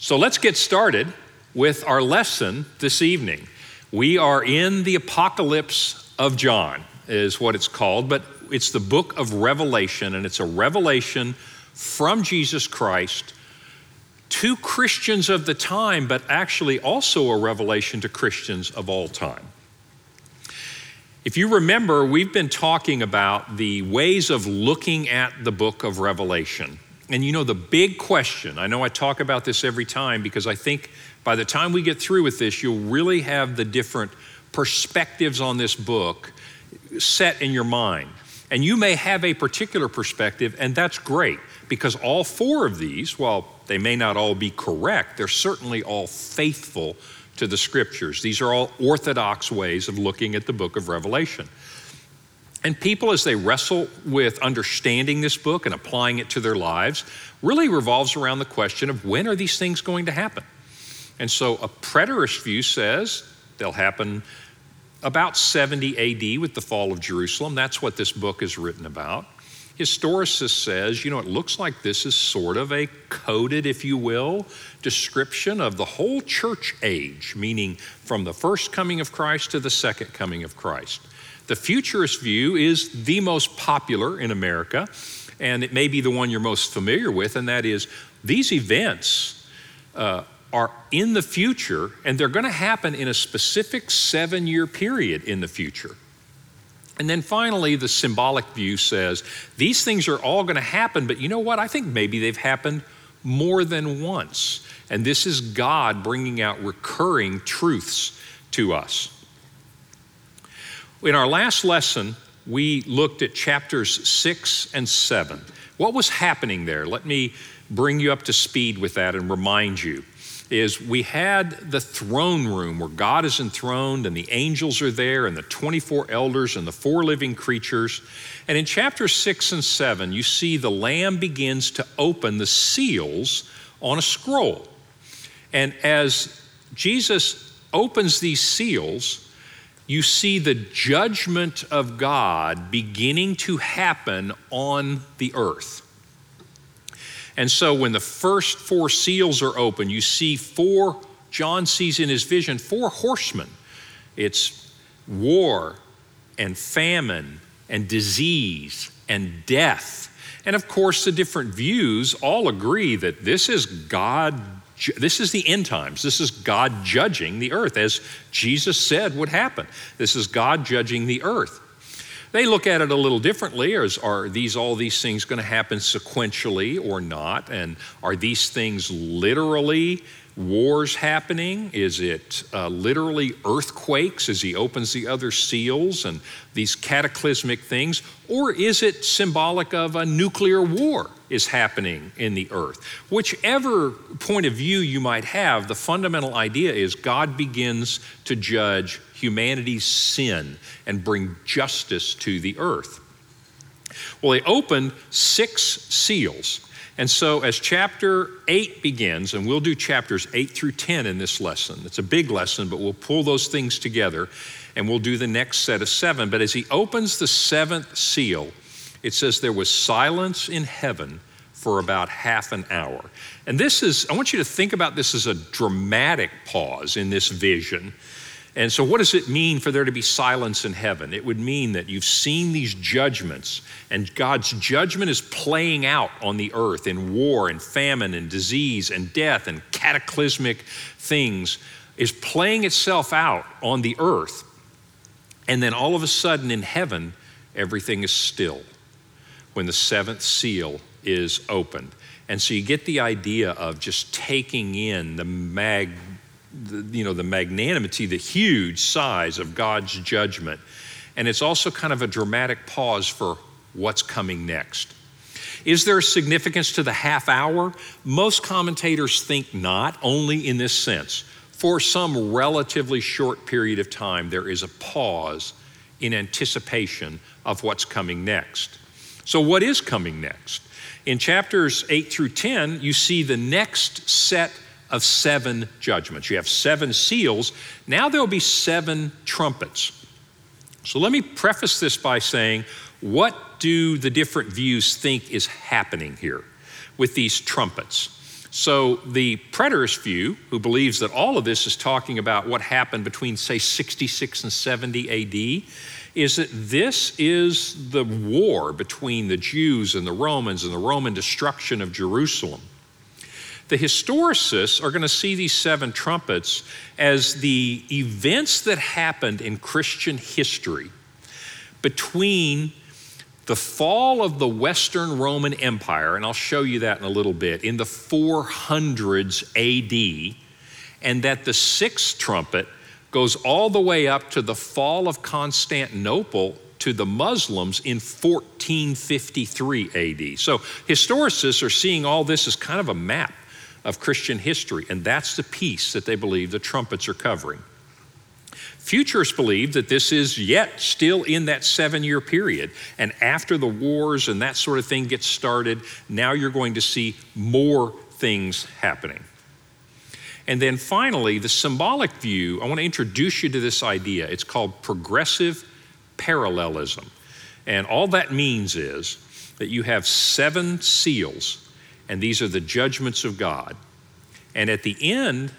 So let's get started with our lesson this evening. We are in the Apocalypse of John, is what it's called, but it's the book of Revelation, and it's a revelation from Jesus Christ to Christians of the time, but actually also a revelation to Christians of all time. If you remember, we've been talking about the ways of looking at the book of Revelation. And you know, the big question, I know I talk about this every time because I think by the time we get through with this, you'll really have the different perspectives on this book set in your mind. And you may have a particular perspective, and that's great because all four of these, while they may not all be correct, they're certainly all faithful to the scriptures. These are all orthodox ways of looking at the book of Revelation. And people, as they wrestle with understanding this book and applying it to their lives, really revolves around the question of when are these things going to happen? And so a preterist view says they'll happen about 70 AD with the fall of Jerusalem. That's what this book is written about. Historicist says, you know, it looks like this is sort of a coded, if you will, description of the whole church age, meaning from the first coming of Christ to the second coming of Christ. The futurist view is the most popular in America, and it may be the one you're most familiar with, and that is these events uh, are in the future, and they're going to happen in a specific seven year period in the future. And then finally, the symbolic view says these things are all going to happen, but you know what? I think maybe they've happened more than once. And this is God bringing out recurring truths to us. In our last lesson, we looked at chapters six and seven. What was happening there? Let me bring you up to speed with that and remind you. Is we had the throne room where God is enthroned and the angels are there and the 24 elders and the four living creatures. And in chapters six and seven, you see the Lamb begins to open the seals on a scroll. And as Jesus opens these seals, you see the judgment of God beginning to happen on the earth. And so when the first four seals are open, you see four, John sees in his vision, four horsemen. It's war and famine and disease and death. And of course, the different views all agree that this is God this is the end times. This is God judging the earth, as Jesus said would happen. This is God judging the earth. They look at it a little differently. As are these all these things going to happen sequentially or not? And are these things literally wars happening? Is it uh, literally earthquakes as he opens the other seals and these cataclysmic things? Or is it symbolic of a nuclear war is happening in the earth? Whichever point of view you might have, the fundamental idea is God begins to judge humanity's sin and bring justice to the earth. Well, they opened six seals and so, as chapter 8 begins, and we'll do chapters 8 through 10 in this lesson, it's a big lesson, but we'll pull those things together and we'll do the next set of seven. But as he opens the seventh seal, it says, There was silence in heaven for about half an hour. And this is, I want you to think about this as a dramatic pause in this vision and so, what does it mean for there to be silence in heaven? It would mean that you've seen these judgments, and God's judgment is playing out on the earth in war and famine and disease and death and cataclysmic things, is playing itself out on the earth. And then all of a sudden in heaven, everything is still when the seventh seal is opened. And so you get the idea of just taking in the mag the, you know, the magnanimity, the huge size of God's judgment. And it's also kind of a dramatic pause for what's coming next. Is there significance to the half hour? Most commentators think not, only in this sense. For some relatively short period of time, there is a pause in anticipation of what's coming next. So, what is coming next? In chapters 8 through 10, you see the next set of seven judgments. You have seven seals. Now there'll be seven trumpets. So let me preface this by saying, what do the different views think is happening here with these trumpets? So, the preterist view, who believes that all of this is talking about what happened between, say, 66 and 70 AD, is that this is the war between the Jews and the Romans and the Roman destruction of Jerusalem. The historicists are going to see these seven trumpets as the events that happened in Christian history between the fall of the Western Roman Empire, and I'll show you that in a little bit, in the 400s AD, and that the sixth trumpet goes all the way up to the fall of Constantinople to the Muslims in 1453 AD. So historicists are seeing all this as kind of a map of Christian history, and that's the piece that they believe the trumpets are covering. Futurists believe that this is yet still in that seven year period. And after the wars and that sort of thing gets started, now you're going to see more things happening. And then finally, the symbolic view, I want to introduce you to this idea. It's called progressive parallelism. And all that means is that you have seven seals, and these are the judgments of God. And at the end,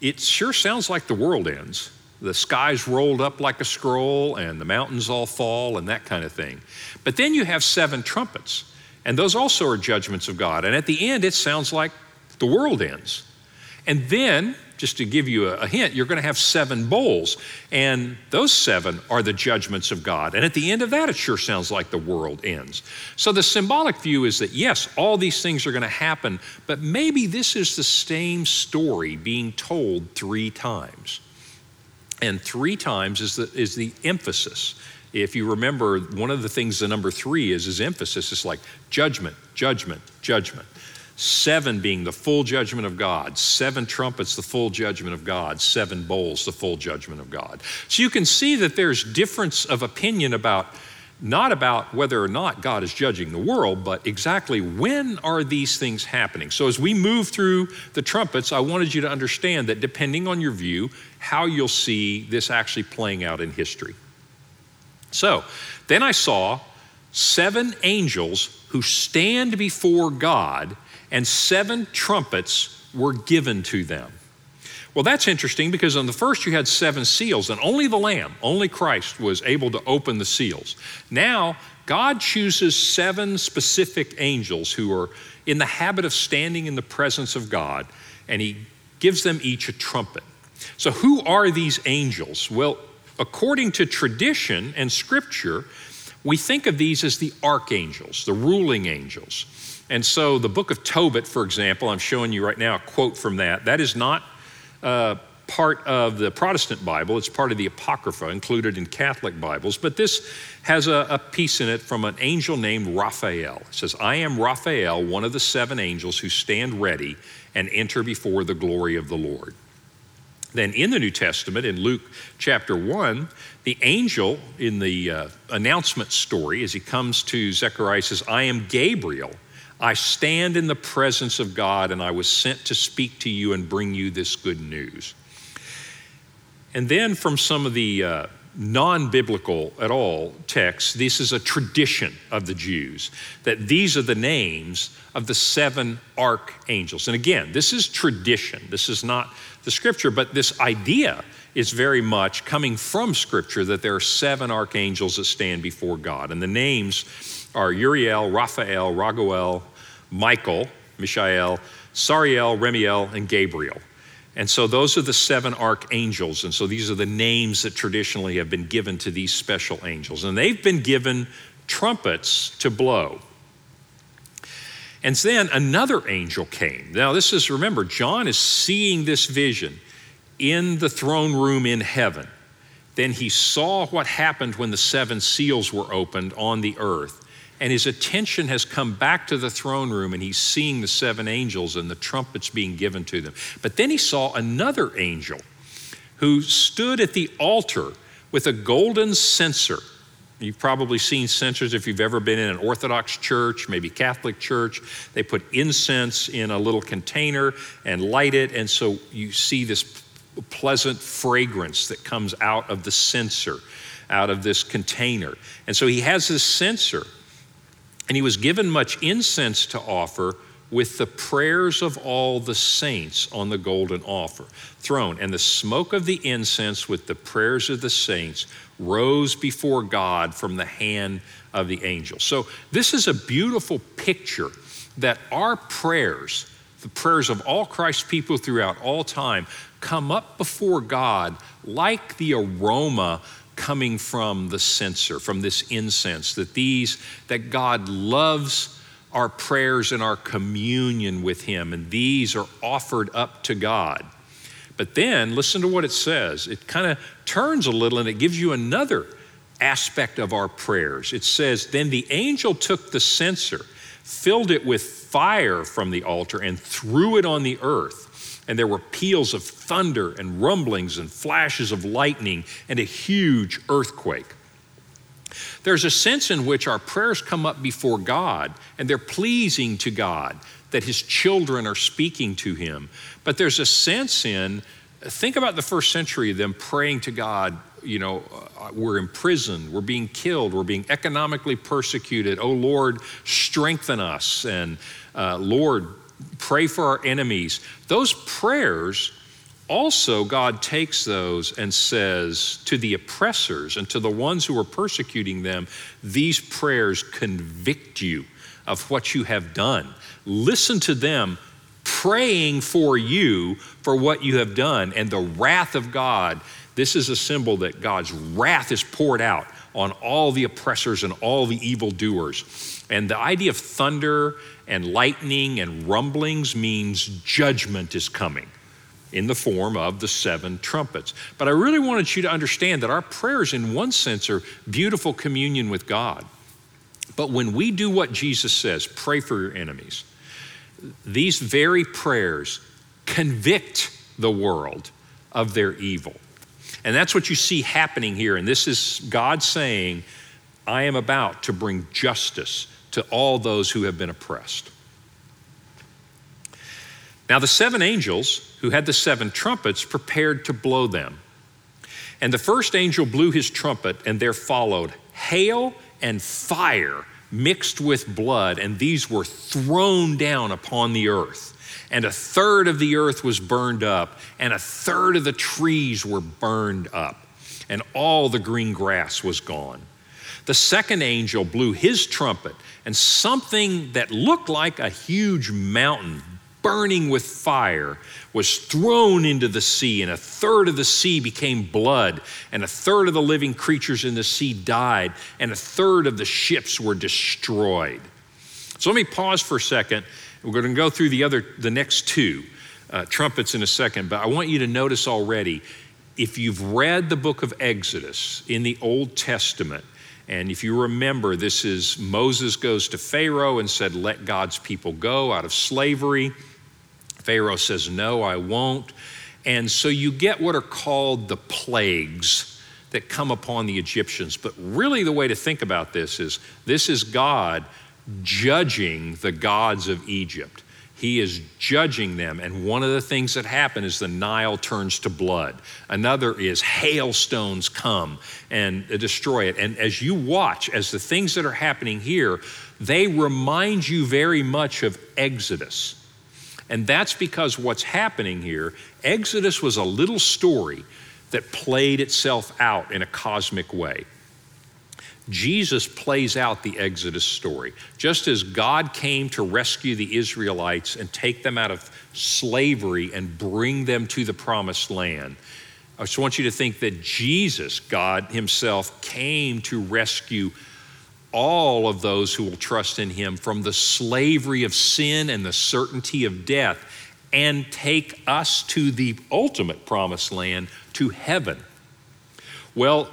it sure sounds like the world ends the sky's rolled up like a scroll and the mountains all fall and that kind of thing. But then you have seven trumpets, and those also are judgments of God. And at the end, it sounds like the world ends. And then, just to give you a, hint, you're going to have seven bowls, and those seven are the judgments of God. And at the end of that, it sure sounds like the world ends. So the symbolic view is that yes, all these things are going to happen, but maybe this is the same story being told three times. And three times is the, is the emphasis. If you remember, one of the things the number three is is emphasis. It's like judgment, judgment, judgment. Seven being the full judgment of God, seven trumpets, the full judgment of God, seven bowls, the full judgment of God. So you can see that there's difference of opinion about not about whether or not God is judging the world, but exactly when are these things happening. So as we move through the trumpets, I wanted you to understand that depending on your view, how you'll see this actually playing out in history. So then I saw seven angels who stand before God, and seven trumpets were given to them. Well, that's interesting because on the first you had seven seals, and only the Lamb, only Christ was able to open the seals. Now, God chooses seven specific angels who are in the habit of standing in the presence of God, and He gives them each a trumpet. So, who are these angels? Well, according to tradition and scripture, we think of these as the archangels, the ruling angels. And so, the book of Tobit, for example, I'm showing you right now a quote from that. That is not uh, part of the Protestant Bible, it's part of the Apocrypha included in Catholic Bibles, but this has a, a piece in it from an angel named Raphael. It says, I am Raphael, one of the seven angels who stand ready and enter before the glory of the Lord. Then in the New Testament, in Luke chapter 1, the angel in the uh, announcement story, as he comes to Zechariah, says, I am Gabriel. I stand in the presence of God, and I was sent to speak to you and bring you this good news. And then from some of the uh, non biblical at all texts, this is a tradition of the Jews that these are the names of the seven archangels. And again, this is tradition. This is not the scripture, but this idea is very much coming from scripture that there are seven archangels that stand before God. And the names are Uriel, Raphael, Raguel, Michael, Mishael, Sariel, Remiel, and Gabriel. And so those are the seven archangels. And so these are the names that traditionally have been given to these special angels. And they've been given trumpets to blow. And then another angel came. Now, this is, remember, John is seeing this vision in the throne room in heaven. Then he saw what happened when the seven seals were opened on the earth. And his attention has come back to the throne room and he's seeing the seven angels and the trumpets being given to them. But then he saw another angel who stood at the altar with a golden censer You've probably seen censers if you've ever been in an Orthodox church, maybe Catholic church. They put incense in a little container and light it, and so you see this pleasant fragrance that comes out of the censer, out of this container. And so he has this censer, and he was given much incense to offer with the prayers of all the saints on the golden offer throne and the smoke of the incense with the prayers of the saints rose before God from the hand of the angel. So this is a beautiful picture that our prayers, the prayers of all Christ's people throughout all time, come up before God like the aroma coming from the censer, from this incense, that these, that God loves our prayers and our communion with Him, and these are offered up to God. But then listen to what it says. It kind of turns a little and it gives you another aspect of our prayers. It says, Then the angel took the censer, filled it with fire from the altar, and threw it on the earth. And there were peals of thunder and rumblings and flashes of lightning and a huge earthquake. There's a sense in which our prayers come up before God and they're pleasing to God, that His children are speaking to Him. But there's a sense in, think about the first century, them praying to God, you know, uh, we're imprisoned, we're being killed, we're being economically persecuted. Oh Lord, strengthen us. And uh, Lord, pray for our enemies. Those prayers also, God takes those and says to the oppressors and to the ones who are persecuting them, these prayers convict you of what you have done. Listen to them praying for you for what you have done. And the wrath of God, this is a symbol that God's wrath is poured out on all the oppressors and all the evildoers. And the idea of thunder and lightning and rumblings means judgment is coming in the form of the seven trumpets. But I really wanted you to understand that our prayers, in one sense, are beautiful communion with God. But when we do what Jesus says, pray for your enemies, these very prayers convict the world of their evil. And that's what you see happening here. And this is God saying, I am about to bring justice to all those who have been oppressed. Now, the seven angels who had the seven trumpets prepared to blow them. And the first angel blew his trumpet, and there followed hail and fire mixed with blood, and these were thrown down upon the earth. And a third of the earth was burned up, and a third of the trees were burned up, and all the green grass was gone. The second angel blew his trumpet, and something that looked like a huge mountain burning with fire, was thrown into the sea, and a third of the sea became blood, and a third of the living creatures in the sea died, and a third of the ships were destroyed. So let me pause for a second. We're going to go through the other, the next two uh, trumpets in a second, but I want you to notice already if you've read the book of Exodus in the Old Testament, and if you remember, this is Moses goes to Pharaoh and said, Let God's people go out of slavery. Pharaoh says, No, I won't. And so you get what are called the plagues that come upon the Egyptians. But really, the way to think about this is this is God judging the gods of Egypt. He is judging them. And one of the things that happen is the Nile turns to blood. Another is hailstones come and destroy it. And as you watch, as the things that are happening here, they remind you very much of Exodus. And that's because what's happening here, Exodus was a little story that played itself out in a cosmic way. Jesus plays out the Exodus story. Just as God came to rescue the Israelites and take them out of slavery and bring them to the promised land, I just want you to think that Jesus, God Himself, came to rescue all of those who will trust in him from the slavery of sin and the certainty of death and take us to the ultimate promised land, to heaven. Well,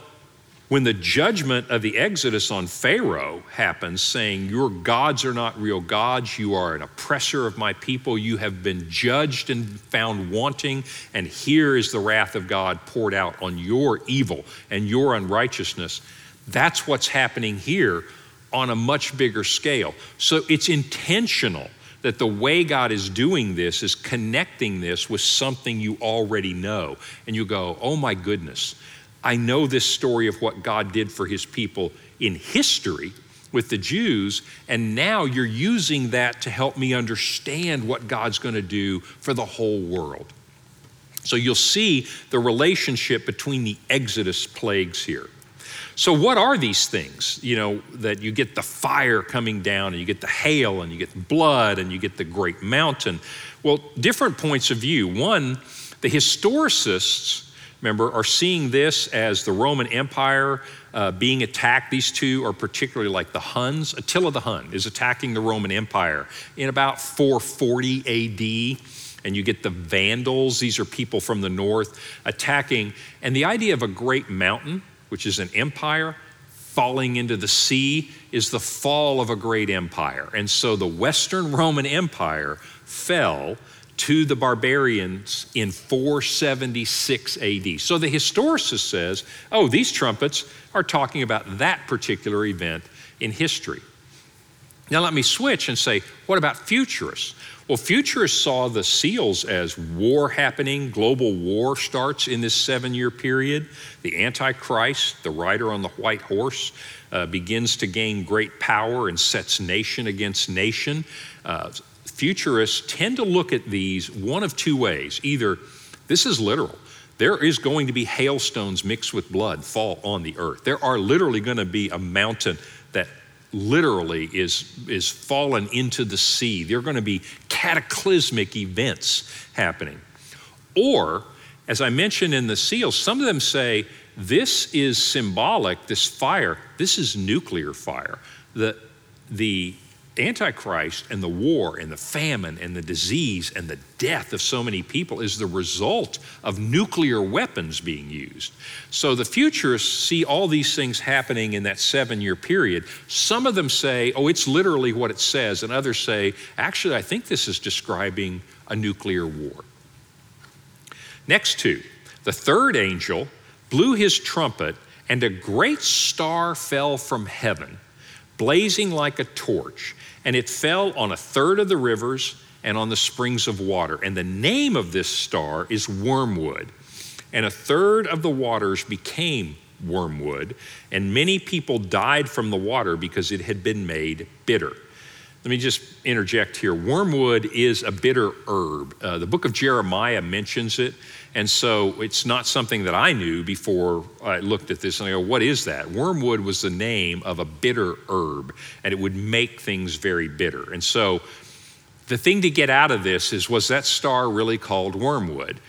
when the judgment of the Exodus on Pharaoh happens, saying, Your gods are not real gods, you are an oppressor of my people, you have been judged and found wanting, and here is the wrath of God poured out on your evil and your unrighteousness that's what's happening here on a much bigger scale. So it's intentional that the way God is doing this is connecting this with something you already know. And you go, oh my goodness, I know this story of what God did for his people in history, with the Jews, and now you're using that to help me understand what God's going to do for the whole world. So you'll see the relationship between the Exodus plagues here. So, what are these things? You know, that you get the fire coming down, and you get the hail, and you get blood, and you get the great mountain. Well, different points of view. One, the historicists, remember, are seeing this as the Roman Empire uh, being attacked. These two are particularly like the Huns. Attila the Hun is attacking the Roman Empire in about 440 AD and you get the Vandals. These are people from the north attacking. And the idea of a great mountain, which is an empire, falling into the sea, is the fall of a great empire. And so the Western Roman Empire fell to the barbarians in 476 AD. So the historicist says, oh, these trumpets are talking about that particular event in history. Now let me switch and say, what about futurists? Well, futurists saw the seals as war happening, global war starts in this seven year period. The Antichrist, the rider on the white horse, uh, begins to gain great power and sets nation against nation. Uh, futurists tend to look at these one of two ways either this is literal, there is going to be hailstones mixed with blood fall on the earth. There are literally going to be a mountain that literally is, is fallen into the sea. There are going to be cataclysmic events happening. Or, as I mentioned in the seals, some of them say this is symbolic, this fire, this is nuclear fire. The, the Antichrist and the war and the famine and the disease and the death of so many people is the result of nuclear weapons being used. So the futurists see all these things happening in that seven year period. Some of them say, oh, it's literally what it says, and others say, actually, I think this is describing a nuclear war. Next two, the third angel blew his trumpet, and a great star fell from heaven blazing like a torch, and it fell on a third of the rivers and on the springs of water. And the name of this star is wormwood. And a third of the waters became wormwood, and many people died from the water because it had been made bitter. Let me just interject here. Wormwood is a bitter herb. Uh, the book of Jeremiah mentions it. And so it's not something that I knew before I looked at this and I go, what is that? Wormwood was the name of a bitter herb, and it would make things very bitter. And so the thing to get out of this is was that star really called wormwood?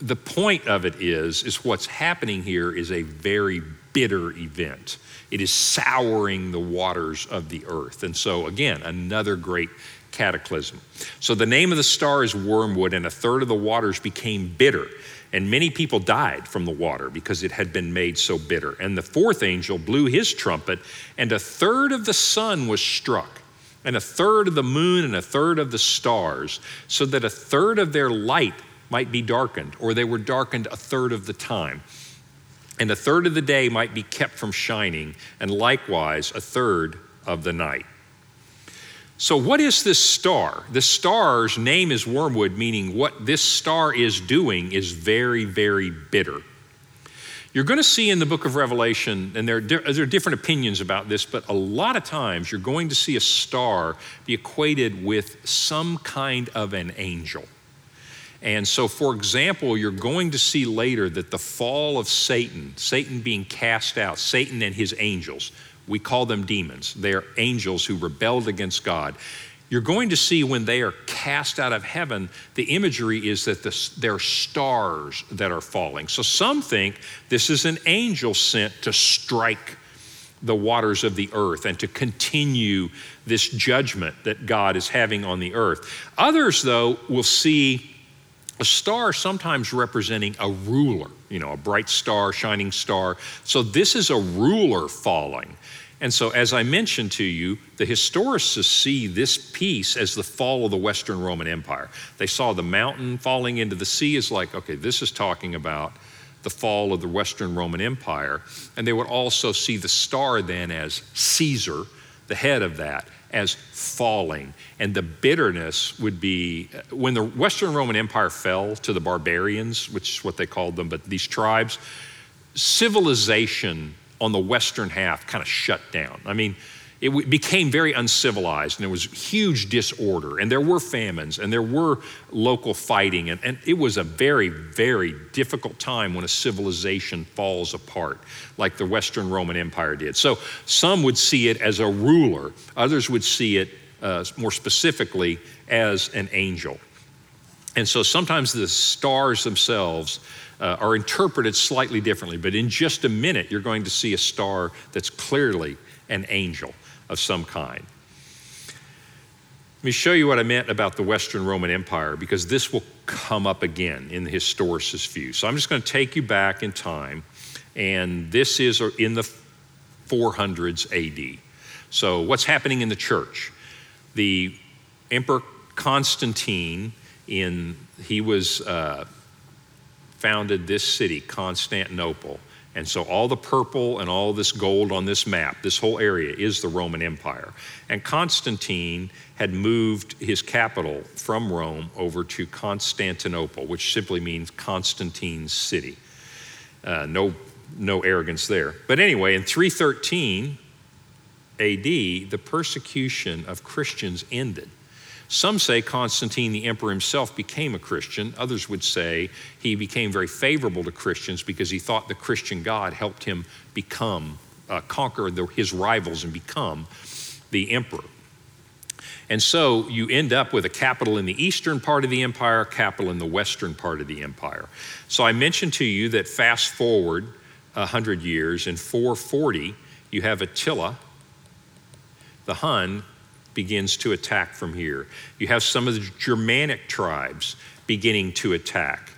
The point of it is, is what's happening here is a very bitter event. It is souring the waters of the earth. And so, again, another great cataclysm. So the name of the star is wormwood, and a third of the waters became bitter. And many people died from the water because it had been made so bitter. And the fourth angel blew his trumpet, and a third of the sun was struck, and a third of the moon, and a third of the stars, so that a third of their light might be darkened, or they were darkened a third of the time. And a third of the day might be kept from shining, and likewise a third of the night. So, what is this star? The star's name is wormwood, meaning what this star is doing is very, very bitter. You're going to see in the book of Revelation, and there are, there are different opinions about this, but a lot of times you're going to see a star be equated with some kind of an angel. And so, for example, you're going to see later that the fall of Satan, Satan being cast out, Satan and his angels, we call them demons. They are angels who rebelled against God. You're going to see when they are cast out of heaven, the imagery is that the, they're stars that are falling. So some think this is an angel sent to strike the waters of the earth and to continue this judgment that God is having on the earth. Others, though, will see a star sometimes representing a ruler, you know, a bright star, shining star. So this is a ruler falling. And so, as I mentioned to you, the historicists see this piece as the fall of the Western Roman Empire. They saw the mountain falling into the sea as like, okay, this is talking about the fall of the Western Roman Empire. And they would also see the star then as Caesar, the head of that, as falling. And the bitterness would be uh, when the Western Roman Empire fell to the barbarians, which is what they called them, but these tribes, civilization on the western half kind of shut down. I mean, it became very uncivilized and there was huge disorder and there were famines and there were local fighting and, and it was a very very difficult time when a civilization falls apart like the western roman empire did. So some would see it as a ruler. Others would see it uh, more specifically as an angel. And so sometimes the stars themselves uh, are interpreted slightly differently but in just a minute you're going to see a star that's clearly an angel of some kind. Let me show you what I meant about the Western Roman Empire because this will come up again in the historicist view. So I'm just going to take you back in time, and this is in the 400s AD. So, what's happening in the church? The Emperor Constantine, in he was uh, founded this city, Constantinople, and so all the purple and all this gold on this map, this whole area is the Roman Empire. And Constantine had moved his capital from Rome over to Constantinople, which simply means Constantine's city. Uh, no, no arrogance there. But anyway, in 313 AD, the persecution of Christians ended. Some say Constantine the emperor himself became a Christian. Others would say he became very favorable to Christians because he thought the Christian God helped him become, uh, conquer the, his rivals and become the emperor. And so you end up with a capital in the eastern part of the empire, a capital in the western part of the empire. So I mentioned to you that fast forward 100 years, in 440, you have Attila, the Hun, begins to attack from here. You have some of the Germanic tribes beginning to attack.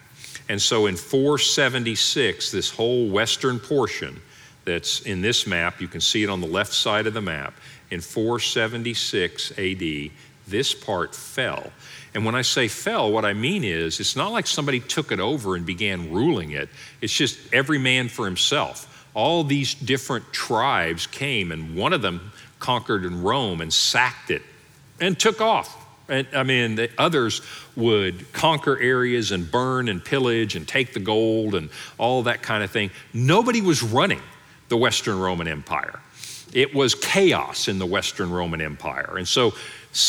And so in 476, this whole western portion that's in this map, you can see it on the left side of the map, in 476 AD, this part fell. And when I say fell, what I mean is it's not like somebody took it over and began ruling it, it's just every man for himself. All these different tribes came, and one of them conquered in Rome and sacked it and took off. And, I mean, the others would conquer areas and burn and pillage and take the gold and all that kind of thing. Nobody was running the Western Roman Empire. It was chaos in the Western Roman Empire. And so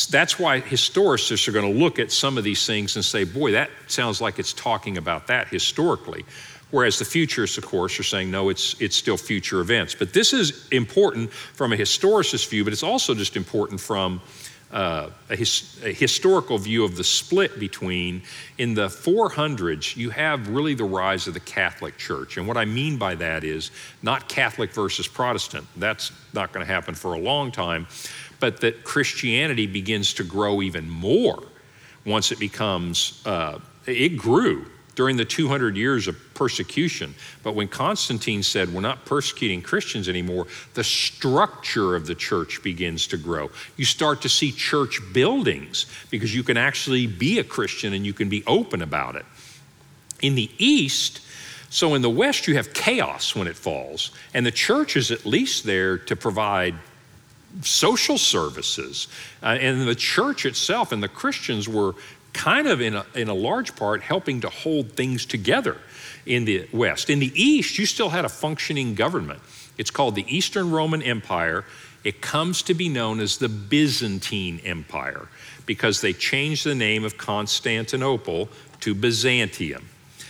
that's why historicists are going to look at some of these things and say, boy, that sounds like it's talking about that historically. Whereas the futurists, of course, are saying, no, it's, it's still future events. But this is important from a historicist view, but it's also just important from uh, a, his, a, historical view of the split between in the 400s you have really the rise of the catholic church and what i mean by that is not catholic versus protestant that's not going to happen for a long time but that christianity begins to grow even more once it becomes uh, it grew during the 200 years of persecution. But when Constantine said, We're not persecuting Christians anymore, the structure of the church begins to grow. You start to see church buildings because you can actually be a Christian and you can be open about it. In the East, so in the West, you have chaos when it falls, and the church is at least there to provide social services. Uh, and the church itself and the Christians were kind of in a, in a large part helping to hold things together in the West. In the East, you still had a functioning government. It's called the Eastern Roman Empire. It comes to be known as the Byzantine Empire because they changed the name of Constantinople to Byzantium.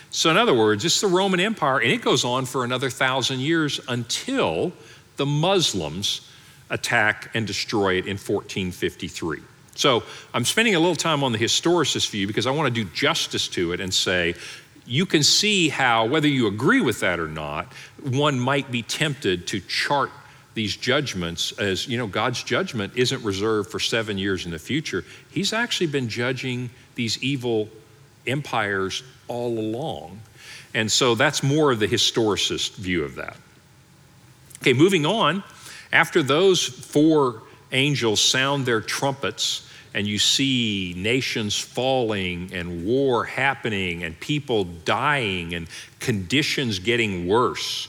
So, in other words, it's the Roman Empire, and it goes on for another thousand years until the Muslims attack and destroy it in 1453. So I'm spending a little time on the historicist view because I want to do justice to it and say, you can see how, whether you agree with that or not, one might be tempted to chart these judgments as, you know, God's judgment isn't reserved for seven years in the future. He's actually been judging these evil empires all along. And so that's more of the historicist view of that. Okay, moving on. After those four angels sound their trumpets, and you see nations falling and war happening and people dying and conditions getting worse.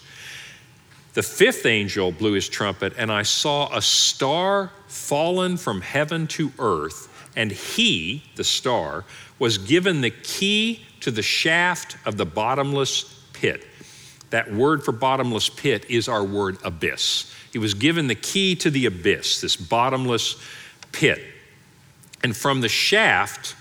The fifth angel blew his trumpet, and I saw a star fallen from heaven to earth, and he, the star, was given the key to the shaft of the bottomless pit. That word for bottomless pit is our word abyss. He was given the key to the abyss, this bottomless pit. And from the shaft,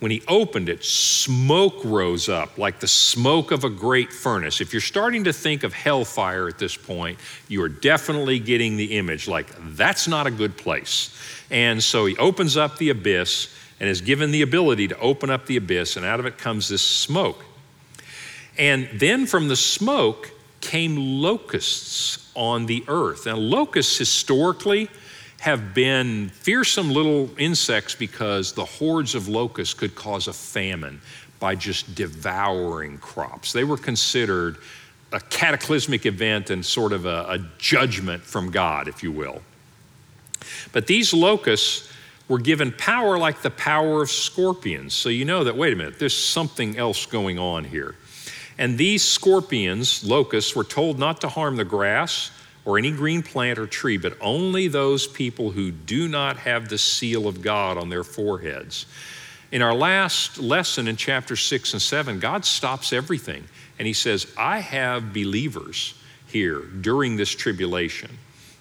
when he opened it, smoke rose up like the smoke of a great furnace. If you're starting to think of hellfire at this point, you are definitely getting the image like that's not a good place. And so he opens up the abyss and is given the ability to open up the abyss, and out of it comes this smoke. And then from the smoke came locusts on the earth. Now, locusts historically, have been fearsome little insects because the hordes of locusts could cause a famine by just devouring crops. They were considered a cataclysmic event and sort of a, a judgment from God, if you will. But these locusts were given power like the power of scorpions. So you know that, wait a minute, there's something else going on here. And these scorpions, locusts, were told not to harm the grass or any green plant or tree, but only those people who do not have the seal of God on their foreheads. In our last lesson in chapter 6 and 7, God stops everything and He says, I have believers here during this tribulation.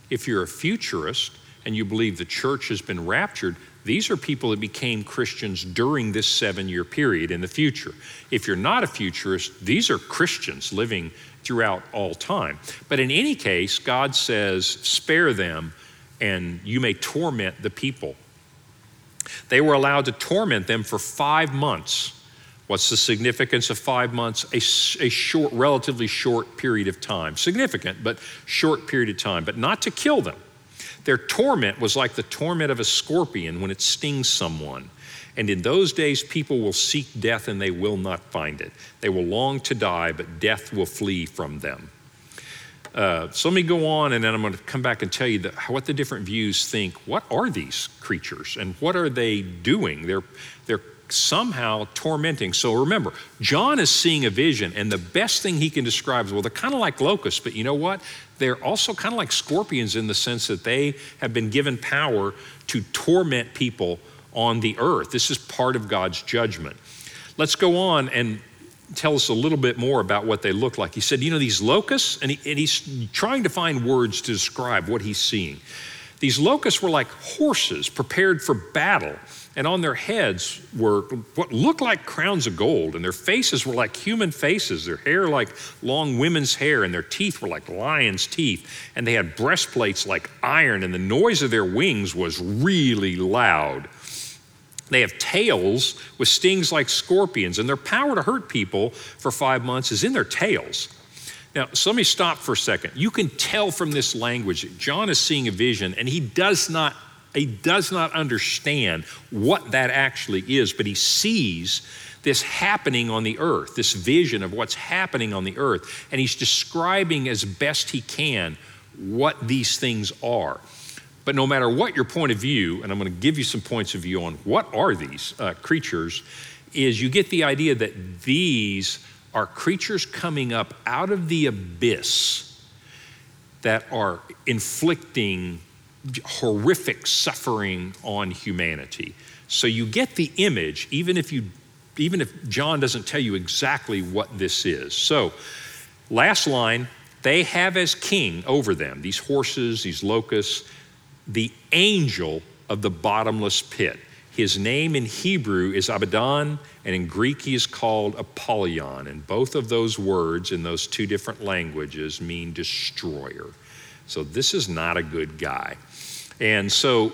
If you're a futurist and you believe the church has been raptured, these are people that became Christians during this seven year period in the future. If you're not a futurist, these are Christians living throughout all time. But in any case, God says, spare them and you may torment the people. They were allowed to torment them for five months. What's the significance of five months? A, a, short, relatively short period of time. Significant, but short period of time, but not to kill them. Their torment was like the torment of a scorpion when it stings someone. And in those days, people will seek death and they will not find it. They will long to die, but death will flee from them. Uh, so let me go on, and then I'm going to come back and tell you what the different views think. What are these creatures, and what are they doing? They're they're somehow tormenting. So remember, John is seeing a vision, and the best thing he can describe is well, they're kind of like locusts, but you know what? They're also kind of like scorpions in the sense that they have been given power to torment people on the earth. This is part of God's judgment. Let's go on and tell us a little bit more about what they look like. He said, You know, these locusts, and, he, and he's trying to find words to describe what he's seeing. These locusts were like horses prepared for battle, and on their heads were what looked like crowns of gold, and their faces were like human faces, their hair like long women's hair, and their teeth were like lions' teeth, and they had breastplates like iron, and the noise of their wings was really loud. They have tails with stings like scorpions, and their power to hurt people for five months is in their tails. Now, so let me stop for a second. You can tell from this language that John is seeing a vision, and he does not he does not understand what that actually is, but he sees this happening on the earth, this vision of what's happening on the earth, and he's describing as best he can what these things are. But no matter what your point of view, and I'm going to give you some points of view on what are these uh, creatures, is you get the idea that these are creatures coming up out of the abyss that are inflicting horrific suffering on humanity. So you get the image, even if you even if John doesn't tell you exactly what this is. So, last line, they have as king over them these horses, these locusts, the angel of the bottomless pit. His name in Hebrew is Abaddon, and in Greek he is called Apollyon. And both of those words in those two different languages mean destroyer. So this is not a good guy. And so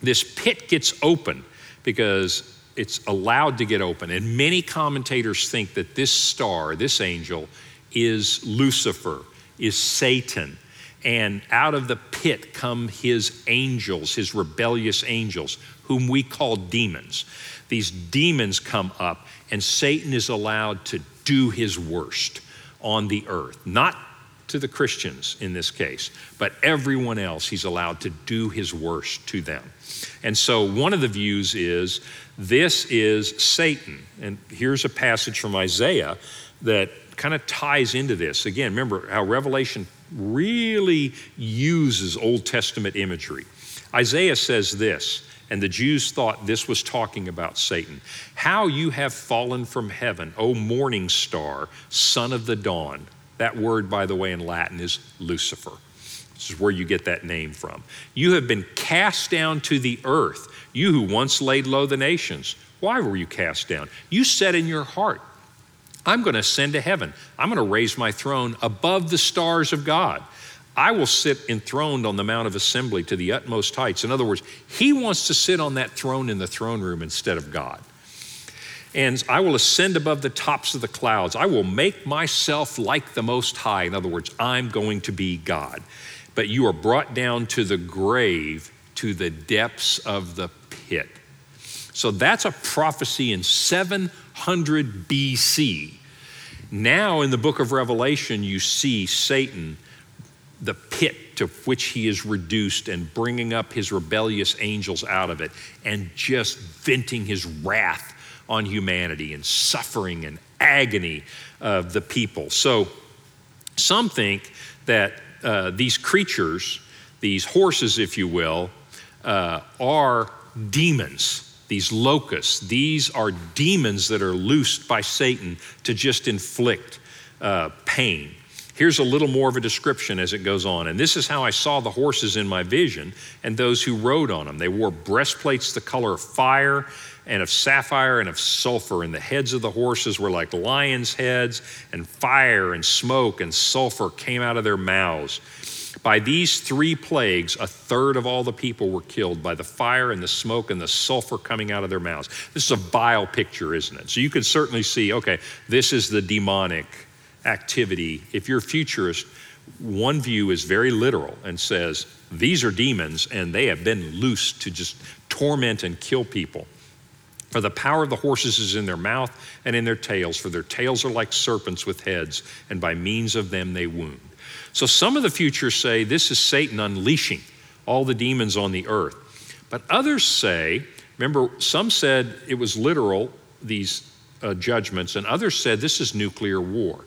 this pit gets open because it's allowed to get open. And many commentators think that this star, this angel, is Lucifer, is Satan and out of the pit come his angels, his rebellious angels, whom we call demons. These demons come up, and Satan is allowed to do his worst on the earth. Not to the Christians in this case, but everyone else, he's allowed to do his worst to them. And so one of the views is this is Satan. And here's a passage from Isaiah that kind of ties into this. Again, remember how Revelation really uses Old Testament imagery. Isaiah says this, and the Jews thought this was talking about Satan. How you have fallen from heaven, O morning star, son of the dawn. That word, by the way, in Latin is Lucifer. This is where you get that name from. You have been cast down to the earth, you who once laid low the nations. Why were you cast down? You said in your heart, I'm going to ascend to heaven. I'm going to raise my throne above the stars of God. I will sit enthroned on the Mount of Assembly to the utmost heights. In other words, he wants to sit on that throne in the throne room instead of God. And I will ascend above the tops of the clouds. I will make myself like the Most High. In other words, I'm going to be God. But you are brought down to the grave, to the depths of the pit. So that's a prophecy in 700 BC. Now, in the book of Revelation, you see Satan, the pit to which he is reduced, and bringing up his rebellious angels out of it, and just venting his wrath on humanity and suffering and agony of the people. So, some think that uh, these creatures, these horses, if you will, uh, are demons these locusts, these are demons that are loosed by Satan to just inflict uh, pain. Here's a little more of a description as it goes on. And this is how I saw the horses in my vision and those who rode on them. They wore breastplates the color of fire and of sapphire and of sulfur, and the heads of the horses were like lions' heads, and fire and smoke and sulfur came out of their mouths. By these three plagues, a third of all the people were killed by the fire and the smoke and the sulfur coming out of their mouths. This is a vile picture, isn't it? So you can certainly see okay, this is the demonic activity. If you're a futurist, one view is very literal and says, these are demons and they have been loosed to just torment and kill people. For the power of the horses is in their mouth and in their tails, for their tails are like serpents with heads, and by means of them they wound. So some of the futures say this is Satan unleashing all the demons on the earth. But others say, remember, some said it was literal, these uh, judgments, and others said this is nuclear war.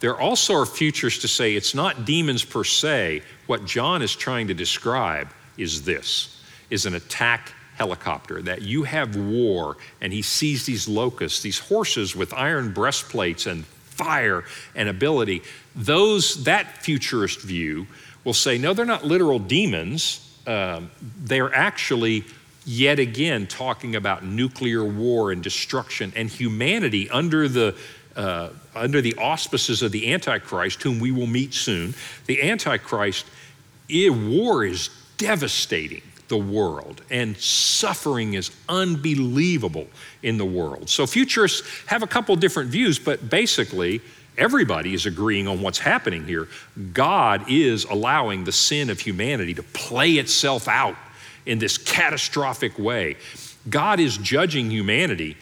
There also are futures to say it's not demons per se. What John is trying to describe is this is an attack helicopter that you have war and he sees these locusts these horses with iron breastplates and fire and ability those, that futurist view will say, no, they're not literal demons. Um, they're actually, yet again, talking about nuclear war and destruction and humanity under the uh, under the auspices of the Antichrist, whom we will meet soon. The Antichrist, it, war is devastating the world, and suffering is unbelievable in the world. So, futurists have a couple different views, but basically, Everybody is agreeing on what's happening here. God is allowing the sin of humanity to play itself out in this catastrophic way. God is judging humanity,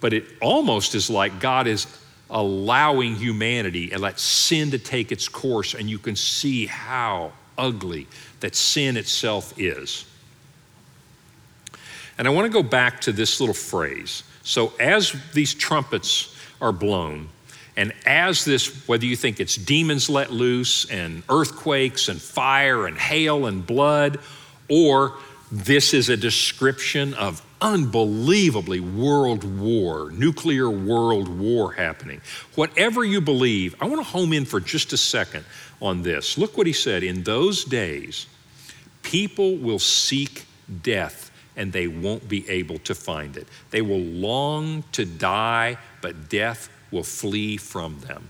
but it almost is like God is allowing humanity and let sin to take its course, and you can see how ugly that sin itself is. And I want to go back to this little phrase. So, as these trumpets are blown, and as this, whether you think it's demons let loose and earthquakes and fire and hail and blood, or this is a description of unbelievably world war, nuclear world war happening. Whatever you believe, I want to home in for just a second on this. Look what he said In those days, people will seek death and they won't be able to find it. They will long to die, but death will flee from them.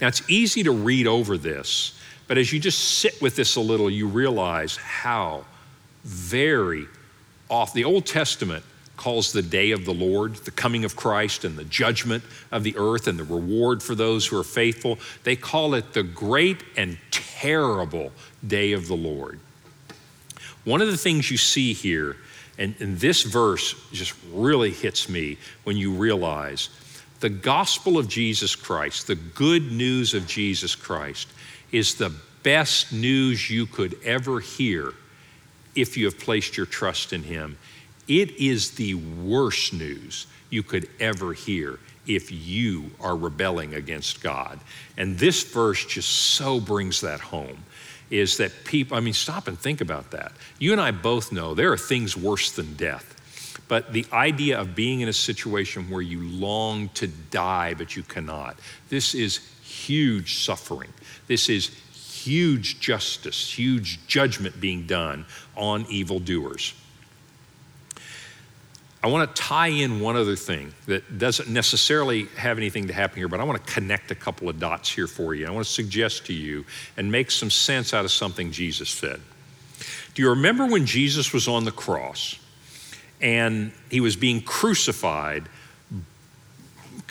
Now, it's easy to read over this, but as you just sit with this a little, you realize how very off. The Old Testament calls the day of the Lord, the coming of Christ, and the judgment of the earth and the reward for those who are faithful. They call it the great and terrible day of the Lord. One of the things you see here, and, and this verse just really hits me when you realize the gospel of Jesus Christ, the good news of Jesus Christ, is the best news you could ever hear if you have placed your trust in Him. It is the worst news you could ever hear if you are rebelling against God. And this verse just so brings that home is that people, I mean, stop and think about that. You and I both know there are things worse than death. but the idea of being in a situation where you long to die but you cannot. This is huge suffering. This is huge justice, huge judgment being done on evildoers. I want to tie in one other thing that doesn't necessarily have anything to happen here, but I want to connect a couple of dots here for you. I want to suggest to you and make some sense out of something Jesus said. Do you remember when Jesus was on the cross and he was being crucified?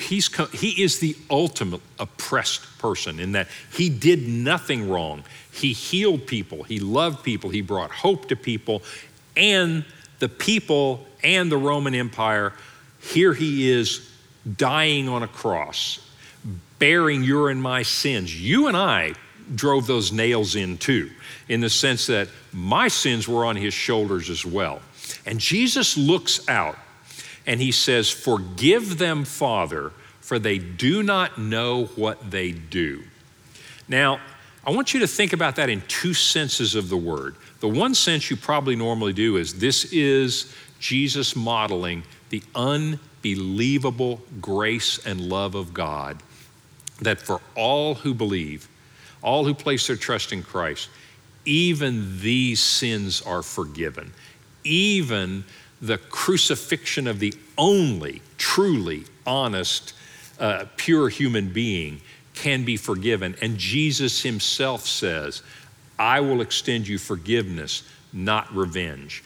He's, he is the ultimate oppressed person in that he did nothing wrong. He healed people, he loved people, he brought hope to people, and the people and the Roman Empire, here he is dying on a cross, bearing your and my sins. You and I drove those nails in too, in the sense that my sins were on his shoulders as well. And Jesus looks out and he says, Forgive them, Father, for they do not know what they do. Now, I want you to think about that in two senses of the word. The one sense you probably normally do is this is Jesus modeling the unbelievable grace and love of God that for all who believe, all who place their trust in Christ, even these sins are forgiven. Even the crucifixion of the only truly honest, uh, pure human being can be forgiven. And Jesus himself says, I will extend you forgiveness, not revenge.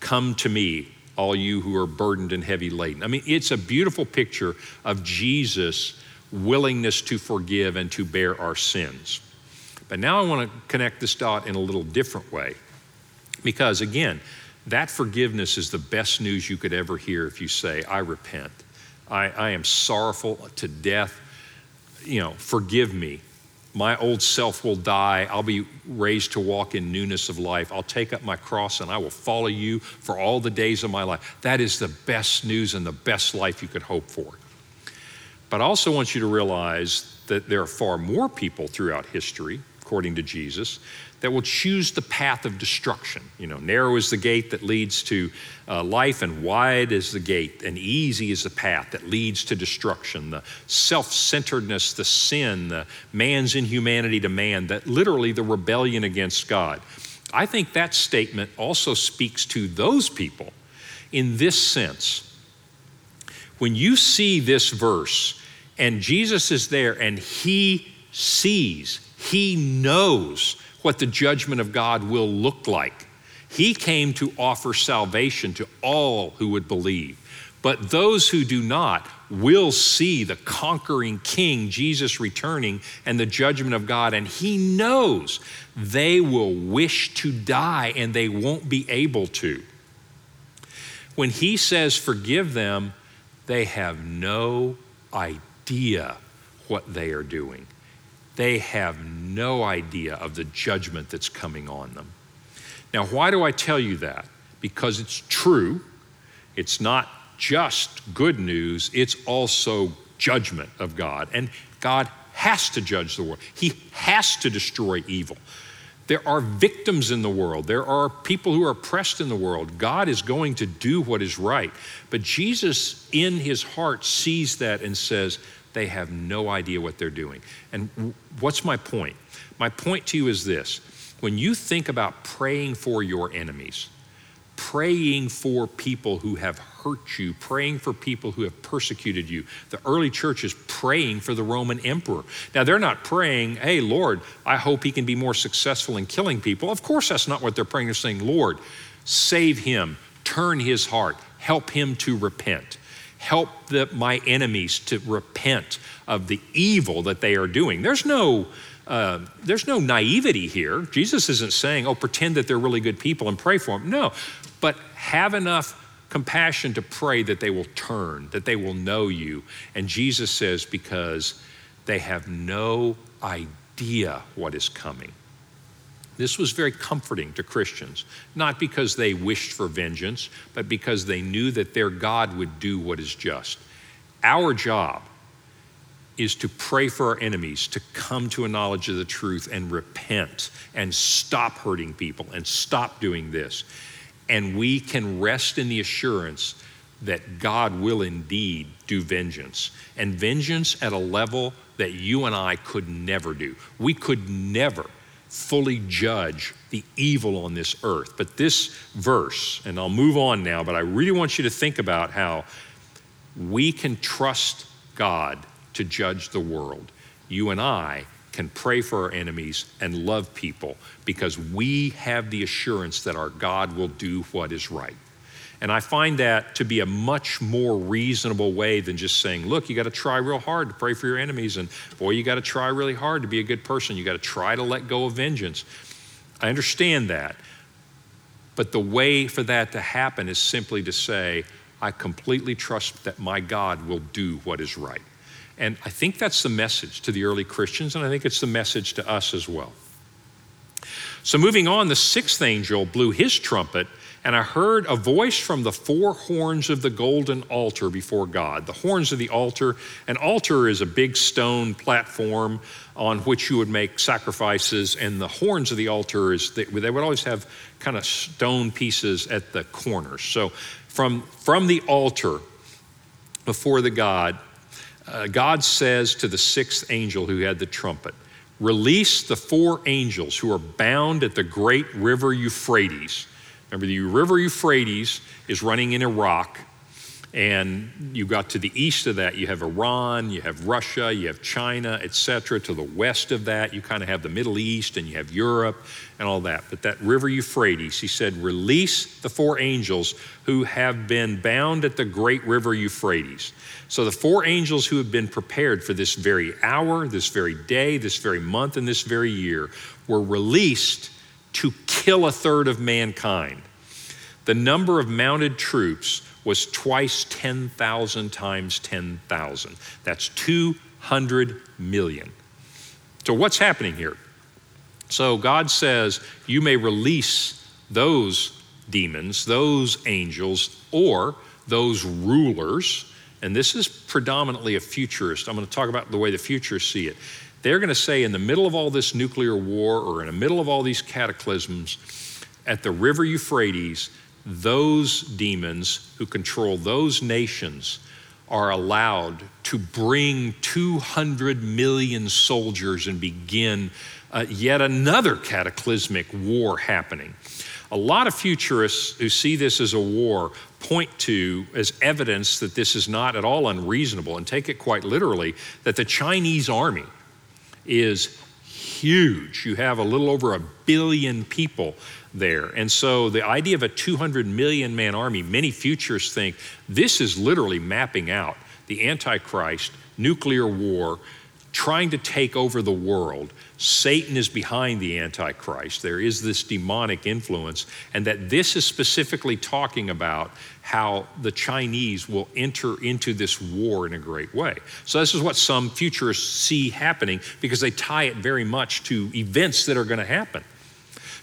Come to me, all you who are burdened and heavy laden. I mean, it's a beautiful picture of Jesus' willingness to forgive and to bear our sins. But now I want to connect this dot in a little different way. Because again, that forgiveness is the best news you could ever hear if you say, I repent. I, I am sorrowful to death. You know, forgive me. My old self will die. I'll be raised to walk in newness of life. I'll take up my cross and I will follow you for all the days of my life. That is the best news and the best life you could hope for. But I also want you to realize that there are far more people throughout history, according to Jesus, that will choose the path of destruction. You know, narrow is the gate that leads to uh, life, and wide is the gate, and easy is the path that leads to destruction. The self centeredness, the sin, the man's inhumanity to man, that literally the rebellion against God. I think that statement also speaks to those people in this sense. When you see this verse, and Jesus is there, and he sees, he knows what the judgment of God will look like. He came to offer salvation to all who would believe. But those who do not will see the conquering king, Jesus, returning and the judgment of God. And he knows they will wish to die and they won't be able to. When he says, Forgive them, they have no idea what they are doing they have no idea of the judgment that's coming on them. Now, why do I tell you that? Because it's true. It's not just good news, it's also judgment of God. And God has to judge the world, He has to destroy evil. There are victims in the world. There are people who are oppressed in the world. God is going to do what is right. But Jesus, in his heart, sees that and says, they have no idea what they're doing. And what's my point? My point to you is this when you think about praying for your enemies, praying for people who have hurt you, praying for people who have persecuted you. The early church is praying for the Roman emperor. Now, they're not praying, hey, Lord, I hope he can be more successful in killing people. Of course, that's not what they're praying. They're saying, Lord, save him, turn his heart, help him to repent help the, my enemies to repent of the evil that they are doing. There's no, uh, there's no naivety here. Jesus isn't saying, oh, pretend that they're really good people and pray for them. No, but have enough compassion to pray that they will turn, that they will know you. And Jesus says, because they have no idea what is coming. This was very comforting to Christians, not because they wished for vengeance, but because they knew that their God would do what is just. Our job is to pray for our enemies to come to a knowledge of the truth and repent and stop hurting people and stop doing this. And we can rest in the assurance that God will indeed do vengeance, and vengeance at a level that you and I could never do. We could never fully judge the evil on this earth. But this verse, and I'll move on now, but I really want you to think about how we can trust God to judge the world. You and I can pray for our enemies and love people because we have the assurance that our God will do what is right. And I find that to be a much more reasonable way than just saying, look, you got to try real hard to pray for your enemies. And boy, you got to try really hard to be a good person. You got to try to let go of vengeance. I understand that. But the way for that to happen is simply to say, I completely trust that my God will do what is right. And I think that's the message to the early Christians, and I think it's the message to us as well. So, moving on, the sixth angel blew his trumpet and I heard a voice from the four horns of the golden altar before God. The horns of the altar, an altar is a big stone platform on which you would make sacrifices, and the horns of the altar is they, they would always have kind of stone pieces at the corners. So from, from the altar before the God, uh, God says to the sixth angel who had the trumpet, Release the four angels who are bound at the great river Euphrates Remember, the river Euphrates is running in Iraq, and you got to the east of that, you have Iran, you have Russia, you have China, etc. To the west of that, you kind of have the Middle East and you have Europe and all that. But that river Euphrates, he said, release the four angels who have been bound at the great river Euphrates. So the four angels who have been prepared for this very hour, this very day, this very month, and this very year were released to kill a third of mankind. The number of mounted troops was twice 10,000 times 10,000. That's 200 million. So, what's happening here? So, God says, You may release those demons, those angels, or those rulers. And this is predominantly a futurist. I'm going to talk about the way the futurists see it. They're going to say, in the middle of all this nuclear war or in the middle of all these cataclysms, at the river Euphrates, those demons who control those nations are allowed to bring 200 million soldiers and begin uh, yet another cataclysmic war happening. A lot of futurists who see this as a war point to as evidence that this is not at all unreasonable and take it quite literally that the Chinese army is huge. You have a little over a billion people there. And so the idea of a 200 million man army, many futurists think this is literally mapping out the Antichrist, nuclear war, trying to take over the world. Satan is behind the Antichrist. There is this demonic influence, and that this is specifically talking about how the Chinese will enter into this war in a great way. So, this is what some futurists see happening because they tie it very much to events that are going to happen.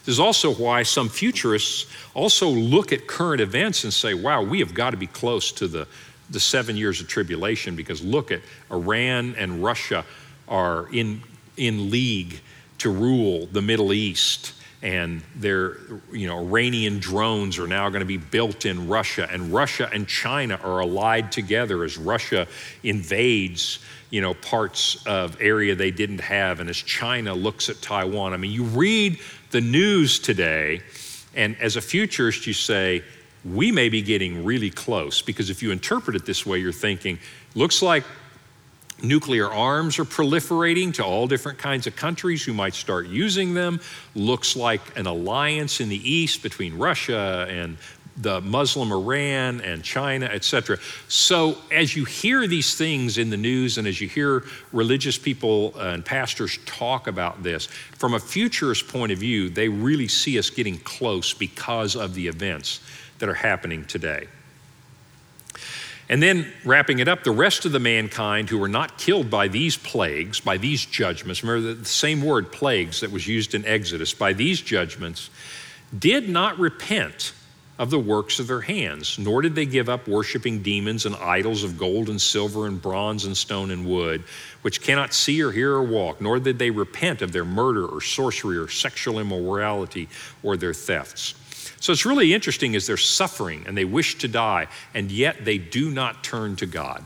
This is also why some futurists also look at current events and say, wow, we have got to be close to the, the seven years of tribulation because look at Iran and Russia are in, in league to rule the Middle East and their you know Iranian drones are now going to be built in Russia and Russia and China are allied together as Russia invades you know parts of area they didn't have and as China looks at Taiwan. I mean you read the news today and as a futurist you say we may be getting really close because if you interpret it this way you're thinking looks like Nuclear arms are proliferating to all different kinds of countries who might start using them. Looks like an alliance in the east between Russia and the Muslim Iran and China, etc. So, as you hear these things in the news and as you hear religious people and pastors talk about this, from a futurist point of view, they really see us getting close because of the events that are happening today. And then wrapping it up, the rest of the mankind who were not killed by these plagues, by these judgments, remember the same word plagues that was used in Exodus, by these judgments, did not repent of the works of their hands, nor did they give up worshiping demons and idols of gold and silver and bronze and stone and wood, which cannot see or hear or walk, nor did they repent of their murder or sorcery or sexual immorality or their thefts. So it's really interesting as they're suffering and they wish to die, and yet they do not turn to God.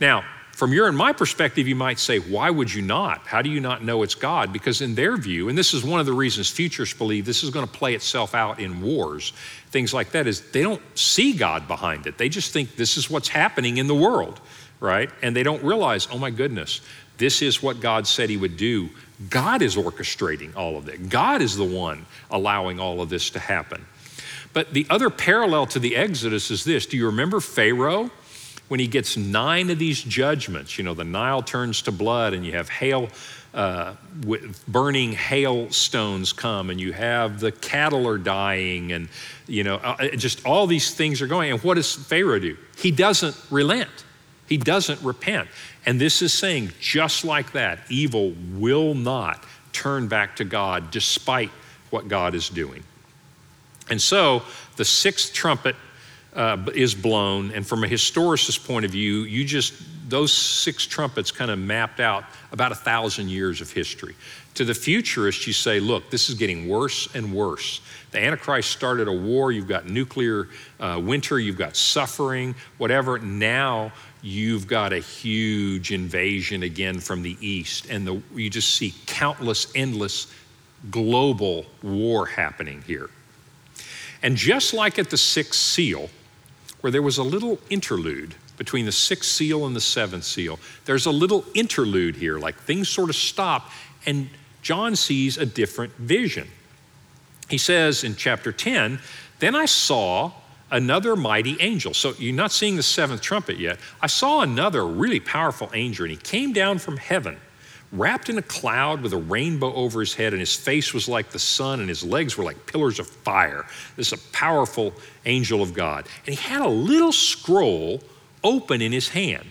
Now, from your and my perspective, you might say, why would you not? How do you not know it's God? Because in their view, and this is one of the reasons futurists believe this is going to play itself out in wars, things like that, is they don't see God behind it. They just think this is what's happening in the world, right? And they don't realize, oh my goodness, this is what God said He would do. God is orchestrating all of it. God is the one allowing all of this to happen. But the other parallel to the Exodus is this do you remember Pharaoh? when he gets nine of these judgments, you know, the Nile turns to blood and you have hail, uh, burning hailstones come and you have the cattle are dying and, you know, uh, just all these things are going. And what does Pharaoh do? He doesn't relent, he doesn't repent. And this is saying, just like that, evil will not turn back to God despite what God is doing. And so the sixth trumpet uh, is blown. And from a historicist point of view, you just, those six trumpets kind of mapped out about a thousand years of history. To the futurist, you say, look, this is getting worse and worse. The Antichrist started a war, you've got nuclear uh, winter, you've got suffering, whatever. Now you've got a huge invasion again from the east, and the, you just see countless, endless global war happening here. And just like at the sixth seal, where there was a little interlude between the sixth seal and the seventh seal. There's a little interlude here, like things sort of stop, and John sees a different vision. He says in chapter 10, Then I saw another mighty angel. So you're not seeing the seventh trumpet yet. I saw another really powerful angel, and he came down from heaven wrapped in a cloud with a rainbow over his head, and his face was like the sun, and his legs were like pillars of fire. This is a powerful angel of God. And he had a little scroll open in his hand.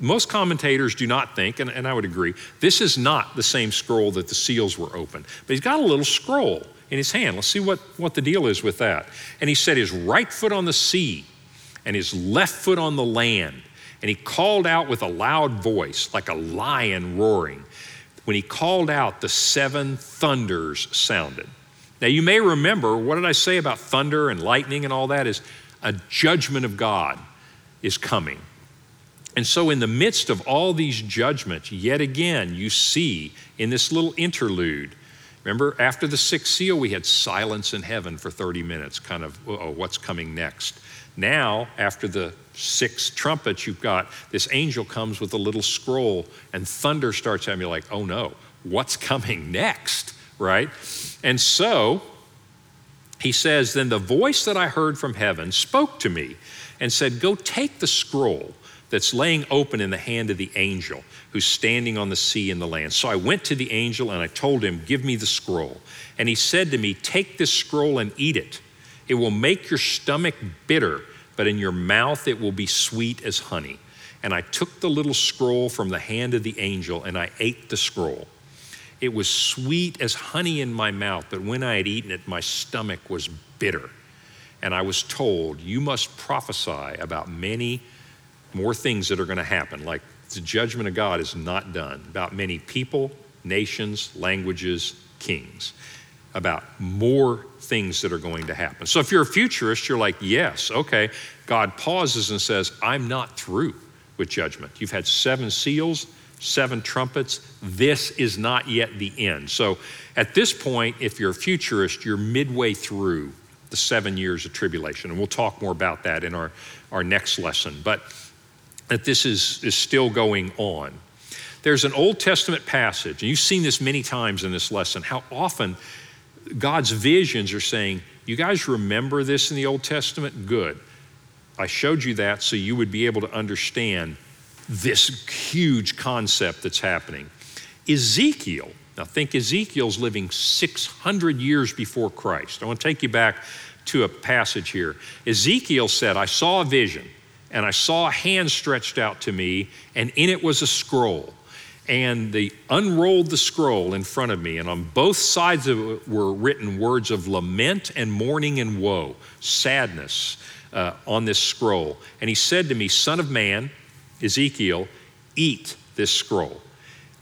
Most commentators do not think, and, and I would agree, this is not the same scroll that the seals were open. But he's got a little scroll in his hand. Let's see what, what the deal is with that. And he set his right foot on the sea and his left foot on the land and he called out with a loud voice, like a lion roaring. When he called out, the seven thunders sounded. Now, you may remember what did I say about thunder and lightning and all that? Is a judgment of God is coming. And so, in the midst of all these judgments, yet again, you see in this little interlude, remember after the sixth seal, we had silence in heaven for 30 minutes, kind of, oh, what's coming next? Now, after the six trumpets, you've got this angel comes with a little scroll, and thunder starts at You're like, oh no, what's coming next? Right? And so he says, Then the voice that I heard from heaven spoke to me and said, Go take the scroll that's laying open in the hand of the angel who's standing on the sea and the land. So I went to the angel and I told him, Give me the scroll. And he said to me, Take this scroll and eat it. It will make your stomach bitter, but in your mouth it will be sweet as honey. And I took the little scroll from the hand of the angel and I ate the scroll. It was sweet as honey in my mouth, but when I had eaten it, my stomach was bitter. And I was told, You must prophesy about many more things that are going to happen, like the judgment of God is not done, about many people, nations, languages, kings about more things that are going to happen. So if you're a futurist, you're like, yes, okay. God pauses and says, I'm not through with judgment. You've had seven seals, seven trumpets. This is not yet the end. So at this point, if you're a futurist, you're midway through the seven years of tribulation. And we'll talk more about that in our, our next lesson. But that this is, is still going on. There's an Old Testament passage, and you've seen this many times in this lesson, how often God's visions are saying, You guys remember this in the Old Testament? Good. I showed you that so you would be able to understand this huge concept that's happening. Ezekiel, now think Ezekiel's living 600 years before Christ. I want to take you back to a passage here. Ezekiel said, I saw a vision, and I saw a hand stretched out to me, and in it was a scroll and they unrolled the scroll in front of me, and on both sides of it were written words of lament and mourning and woe, sadness uh, on this scroll. And he said to me, Son of man, Ezekiel, eat this scroll.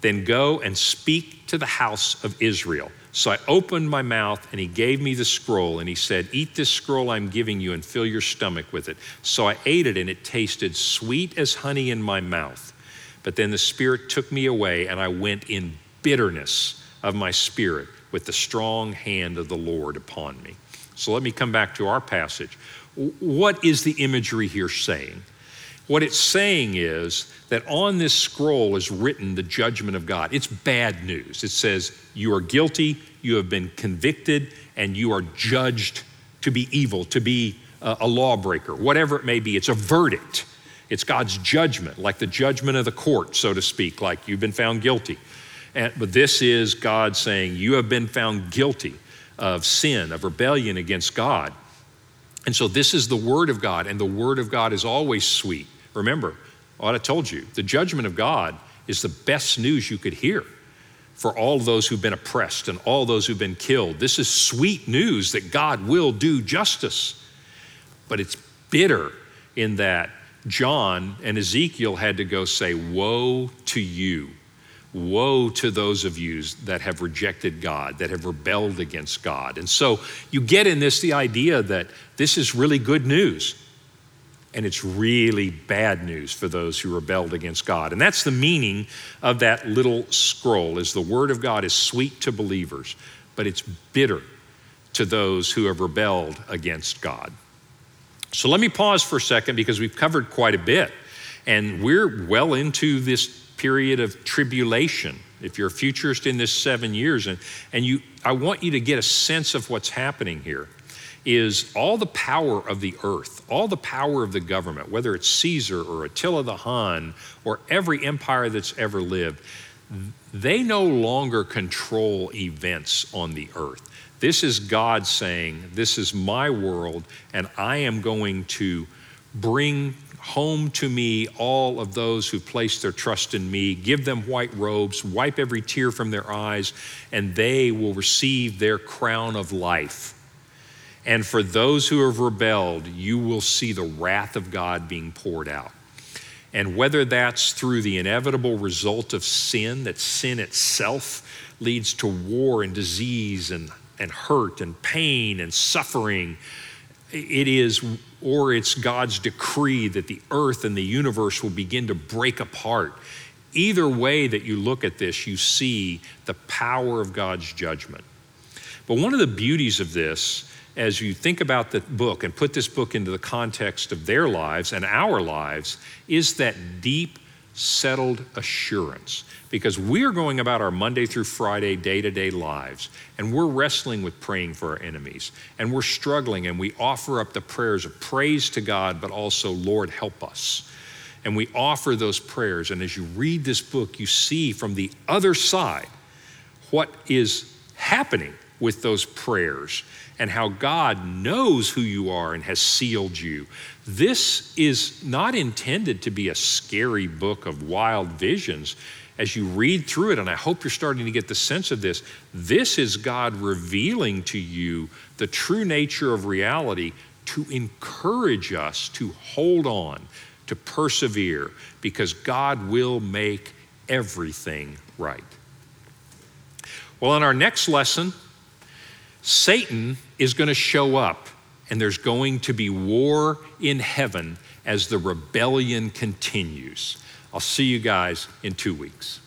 Then go and speak to the house of Israel. So I opened my mouth and he gave me the scroll and he said, Eat this scroll I'm giving you and fill your stomach with it. So I ate it and it tasted sweet as honey in my mouth. But then the Spirit took me away and I went in bitterness of my spirit with the strong hand of the Lord upon me. So let me come back to our passage. What is the imagery here saying? What it's saying is that on this scroll is written the judgment of God. It's bad news. It says, You are guilty, you have been convicted, and you are judged to be evil, to be a lawbreaker, whatever it may be. It's a verdict. It's God's judgment, like the judgment of the court, so to speak, like you've been found guilty. And, but this is God saying, You have been found guilty of sin, of rebellion against God. And so this is the Word of God, and the Word of God is always sweet. Remember what I told you the judgment of God is the best news you could hear for all those who've been oppressed and all those who've been killed. This is sweet news that God will do justice. But it's bitter in that John and Ezekiel had to go say, Woe to you. Woe to those of you that have rejected God, that have rebelled against God. And so you get in this the idea that this is really good news and it's really bad news for those who rebelled against God. And that's the meaning of that little scroll is the word of God is sweet to believers, but it's bitter to those who have rebelled against God. So let me pause for a second because we've covered quite a bit and we're well into this period of tribulation. If you're a futurist in this 7 years and and you I want you to get a sense of what's happening here is all the power of the earth, all the power of the government, whether it's Caesar or Attila the Hun or every empire that's ever lived, they no longer control events on the earth. This is God saying, This is my world, and I am going to bring home to me all of those who place their trust in me, give them white robes, wipe every tear from their eyes, and they will receive their crown of life. And for those who have rebelled, you will see the wrath of God being poured out. And whether that's through the inevitable result of sin, that sin itself leads to war and disease and, and hurt and pain and suffering, it is, or it's God's decree that the earth and the universe will begin to break apart. Either way that you look at this, you see the power of God's judgment. But one of the beauties of this as you think about the book and put this book into the context of their lives and our lives is that deep, settled assurance. Because we're going about our Monday through Friday, day to day lives, and we're wrestling with praying for our enemies, and we're struggling, and we offer up the prayers of praise to God, but also, Lord, help us. And we offer those prayers, and as you read this book, you see from the other side what is happening with those prayers and how God knows who you are and has sealed you. This is not intended to be a scary book of wild visions. As you read through it, and I hope you're starting to get the sense of this, this is God revealing to you the true nature of reality to encourage us to hold on, to persevere, because God will make everything right. Well, in our next lesson, Satan is going to show up, and there's going to be war in heaven as the rebellion continues. I'll see you guys in two weeks.